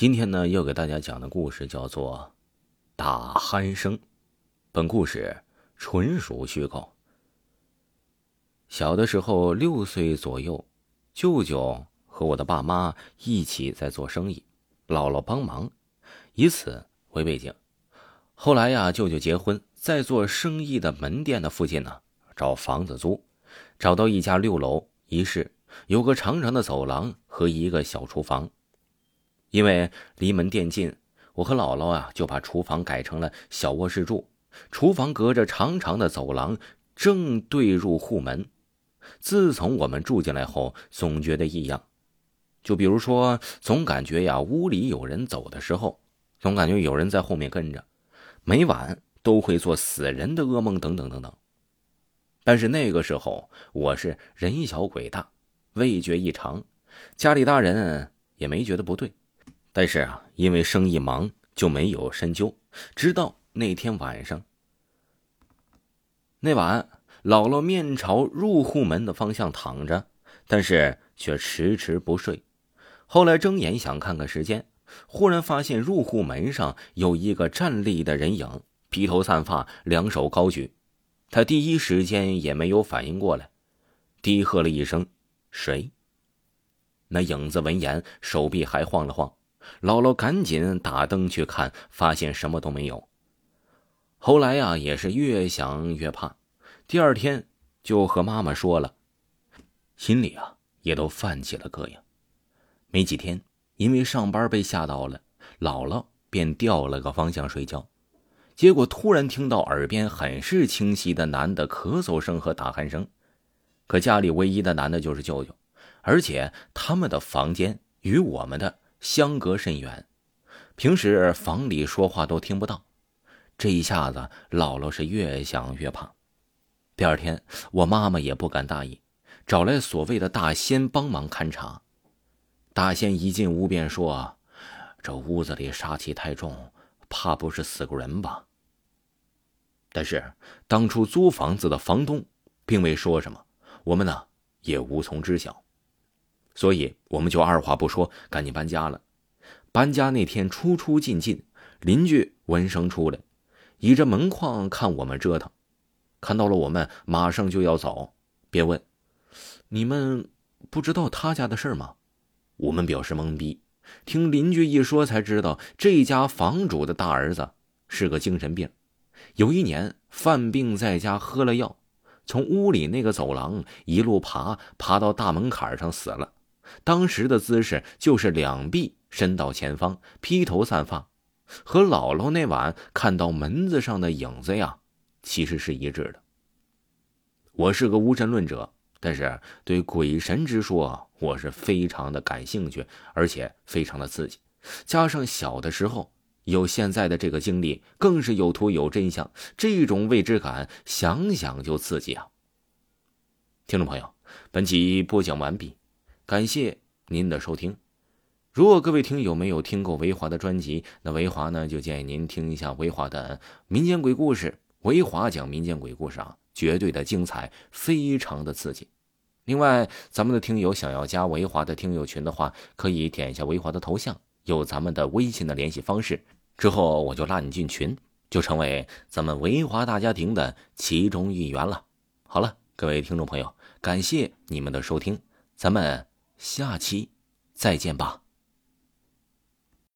今天呢，要给大家讲的故事叫做《打鼾声》。本故事纯属虚构。小的时候，六岁左右，舅舅和我的爸妈一起在做生意，姥姥帮忙，以此为背景。后来呀，舅舅结婚，在做生意的门店的附近呢，找房子租，找到一家六楼一室，有个长长的走廊和一个小厨房。因为离门店近，我和姥姥啊就把厨房改成了小卧室住。厨房隔着长长的走廊，正对入户门。自从我们住进来后，总觉得异样。就比如说，总感觉呀，屋里有人走的时候，总感觉有人在后面跟着，每晚都会做死人的噩梦，等等等等。但是那个时候，我是人小鬼大，味觉异常，家里大人也没觉得不对。但是啊，因为生意忙，就没有深究。直到那天晚上，那晚姥姥面朝入户门的方向躺着，但是却迟迟不睡。后来睁眼想看看时间，忽然发现入户门上有一个站立的人影，披头散发，两手高举。他第一时间也没有反应过来，低喝了一声：“谁？”那影子闻言，手臂还晃了晃。姥姥赶紧打灯去看，发现什么都没有。后来呀，也是越想越怕，第二天就和妈妈说了，心里啊也都泛起了膈应。没几天，因为上班被吓到了，姥姥便调了个方向睡觉，结果突然听到耳边很是清晰的男的咳嗽声和打鼾声。可家里唯一的男的就是舅舅，而且他们的房间与我们的。相隔甚远，平时房里说话都听不到。这一下子，姥姥是越想越怕。第二天，我妈妈也不敢大意，找来所谓的大仙帮忙勘察。大仙一进屋便说：“这屋子里杀气太重，怕不是死过人吧？”但是当初租房子的房东并未说什么，我们呢也无从知晓。所以我们就二话不说，赶紧搬家了。搬家那天出出进进，邻居闻声出来，倚着门框看我们折腾，看到了我们马上就要走，便问：“你们不知道他家的事吗？”我们表示懵逼。听邻居一说，才知道这家房主的大儿子是个精神病，有一年犯病在家喝了药，从屋里那个走廊一路爬，爬到大门槛上死了。当时的姿势就是两臂伸到前方，披头散发，和姥姥那晚看到门子上的影子呀，其实是一致的。我是个无神论者，但是对鬼神之说，我是非常的感兴趣，而且非常的刺激。加上小的时候有现在的这个经历，更是有图有真相，这种未知感想想就刺激啊！听众朋友，本集播讲完毕。感谢您的收听。如果各位听友没有听过维华的专辑，那维华呢就建议您听一下维华的民间鬼故事。维华讲民间鬼故事啊，绝对的精彩，非常的刺激。另外，咱们的听友想要加维华的听友群的话，可以点一下维华的头像，有咱们的微信的联系方式，之后我就拉你进群，就成为咱们维华大家庭的其中一员了。好了，各位听众朋友，感谢你们的收听，咱们。下期再见吧。